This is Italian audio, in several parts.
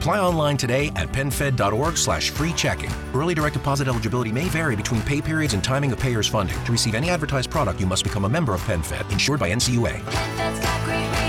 Apply online today at penfed.org slash free checking. Early direct deposit eligibility may vary between pay periods and timing of payer's funding. To receive any advertised product, you must become a member of PenFed, insured by NCUA.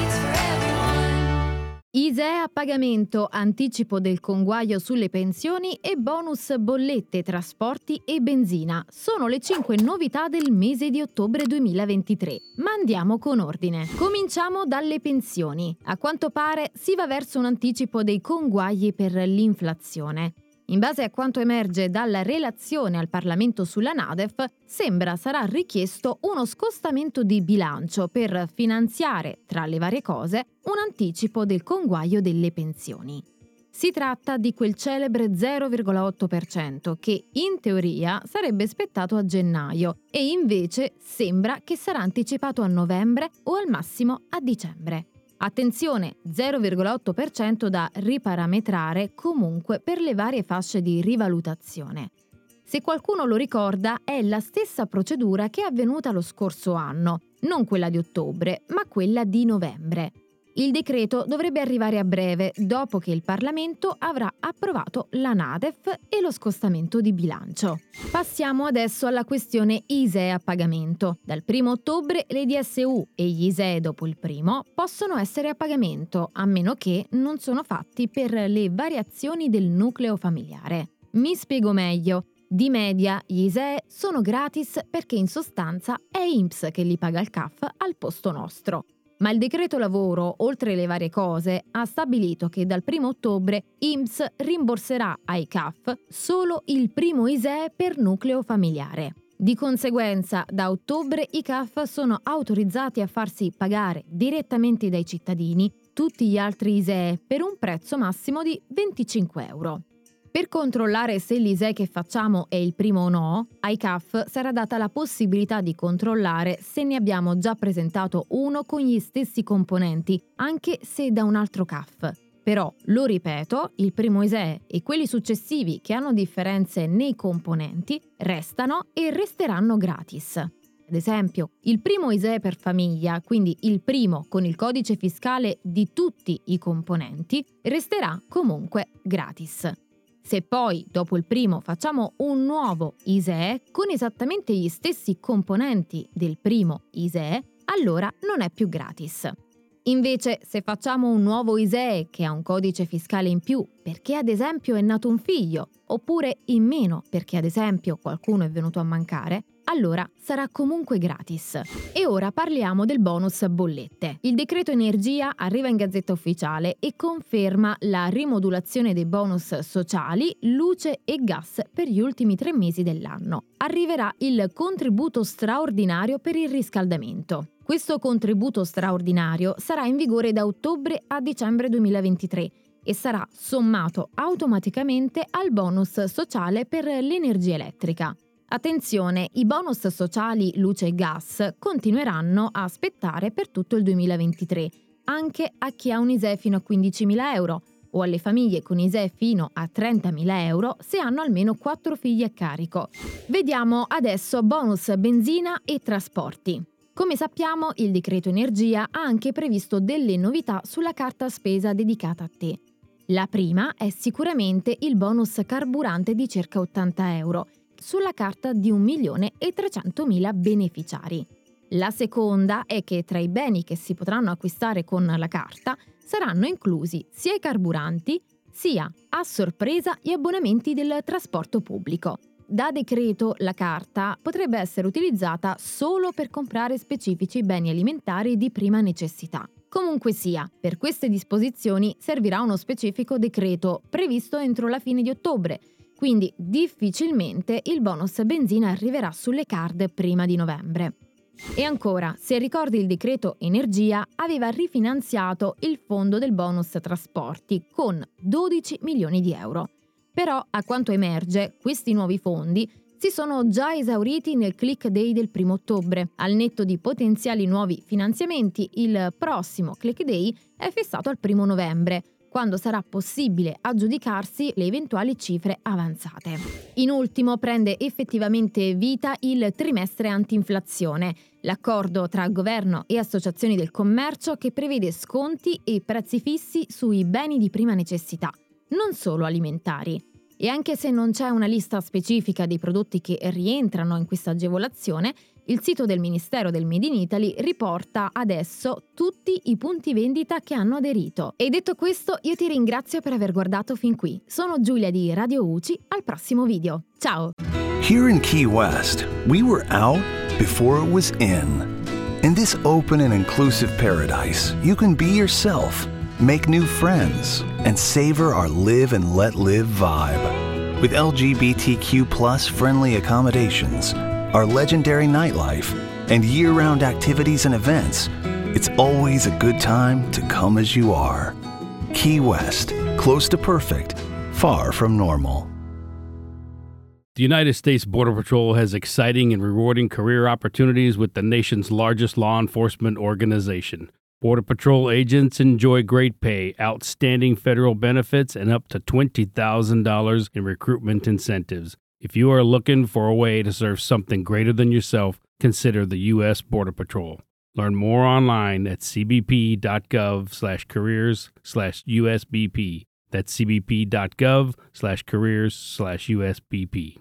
ISEE a pagamento, anticipo del conguaglio sulle pensioni e bonus bollette, trasporti e benzina. Sono le 5 novità del mese di ottobre 2023. Ma andiamo con ordine. Cominciamo dalle pensioni. A quanto pare si va verso un anticipo dei conguagli per l'inflazione. In base a quanto emerge dalla relazione al Parlamento sulla NADEF, sembra sarà richiesto uno scostamento di bilancio per finanziare, tra le varie cose, un anticipo del conguaglio delle pensioni. Si tratta di quel celebre 0,8% che in teoria sarebbe spettato a gennaio e invece sembra che sarà anticipato a novembre o al massimo a dicembre. Attenzione, 0,8% da riparametrare comunque per le varie fasce di rivalutazione. Se qualcuno lo ricorda, è la stessa procedura che è avvenuta lo scorso anno, non quella di ottobre, ma quella di novembre. Il decreto dovrebbe arrivare a breve, dopo che il Parlamento avrà approvato la NADEF e lo scostamento di bilancio. Passiamo adesso alla questione ISEE a pagamento. Dal 1 ottobre le DSU e gli ISEE dopo il primo possono essere a pagamento, a meno che non sono fatti per le variazioni del nucleo familiare. Mi spiego meglio. Di media gli ISEE sono gratis perché in sostanza è INPS che li paga il CAF al posto nostro. Ma il decreto lavoro, oltre le varie cose, ha stabilito che dal 1 ottobre IMSS rimborserà ai CAF solo il primo ISEE per nucleo familiare. Di conseguenza, da ottobre i CAF sono autorizzati a farsi pagare direttamente dai cittadini tutti gli altri ISEE per un prezzo massimo di 25 euro. Per controllare se l'ISEE che facciamo è il primo o no, ai CAF sarà data la possibilità di controllare se ne abbiamo già presentato uno con gli stessi componenti, anche se da un altro CAF. Però, lo ripeto, il primo ISEE e quelli successivi che hanno differenze nei componenti restano e resteranno gratis. Ad esempio, il primo ISEE per famiglia, quindi il primo con il codice fiscale di tutti i componenti, resterà comunque gratis. Se poi, dopo il primo, facciamo un nuovo ISEE con esattamente gli stessi componenti del primo ISEE, allora non è più gratis. Invece, se facciamo un nuovo ISEE che ha un codice fiscale in più perché ad esempio è nato un figlio, oppure in meno perché ad esempio qualcuno è venuto a mancare, allora sarà comunque gratis. E ora parliamo del bonus bollette. Il decreto energia arriva in gazzetta ufficiale e conferma la rimodulazione dei bonus sociali, luce e gas per gli ultimi tre mesi dell'anno. Arriverà il contributo straordinario per il riscaldamento. Questo contributo straordinario sarà in vigore da ottobre a dicembre 2023 e sarà sommato automaticamente al bonus sociale per l'energia elettrica. Attenzione, i bonus sociali luce e gas continueranno a aspettare per tutto il 2023, anche a chi ha un ISEE fino a 15.000 euro o alle famiglie con ISEE fino a 30.000 euro se hanno almeno 4 figli a carico. Vediamo adesso bonus benzina e trasporti. Come sappiamo, il decreto energia ha anche previsto delle novità sulla carta spesa dedicata a te. La prima è sicuramente il bonus carburante di circa 80 euro, sulla carta di 1.300.000 beneficiari. La seconda è che tra i beni che si potranno acquistare con la carta saranno inclusi sia i carburanti sia a sorpresa gli abbonamenti del trasporto pubblico. Da decreto la carta potrebbe essere utilizzata solo per comprare specifici beni alimentari di prima necessità. Comunque sia, per queste disposizioni servirà uno specifico decreto previsto entro la fine di ottobre, quindi difficilmente il bonus benzina arriverà sulle card prima di novembre. E ancora, se ricordi il decreto energia aveva rifinanziato il fondo del bonus trasporti con 12 milioni di euro. Però, a quanto emerge, questi nuovi fondi si sono già esauriti nel click day del 1 ottobre. Al netto di potenziali nuovi finanziamenti, il prossimo click day è fissato al 1 novembre, quando sarà possibile aggiudicarsi le eventuali cifre avanzate. In ultimo prende effettivamente vita il trimestre antinflazione, l'accordo tra governo e associazioni del commercio che prevede sconti e prezzi fissi sui beni di prima necessità, non solo alimentari. E anche se non c'è una lista specifica dei prodotti che rientrano in questa agevolazione, il sito del Ministero del Made in Italy riporta adesso tutti i punti vendita che hanno aderito. E detto questo, io ti ringrazio per aver guardato fin qui. Sono Giulia di Radio UCI, al prossimo video. Ciao! Here in Key West, we were out before it was in. In this open and inclusive paradise, you can be yourself. make new friends, and savor our live and let live vibe. With LGBTQ friendly accommodations, our legendary nightlife, and year round activities and events, it's always a good time to come as you are. Key West, close to perfect, far from normal. The United States Border Patrol has exciting and rewarding career opportunities with the nation's largest law enforcement organization. Border Patrol agents enjoy great pay, outstanding federal benefits, and up to $20,000 in recruitment incentives. If you are looking for a way to serve something greater than yourself, consider the U.S. Border Patrol. Learn more online at cbp.gov slash careers slash USBP. That's cbp.gov slash careers slash USBP.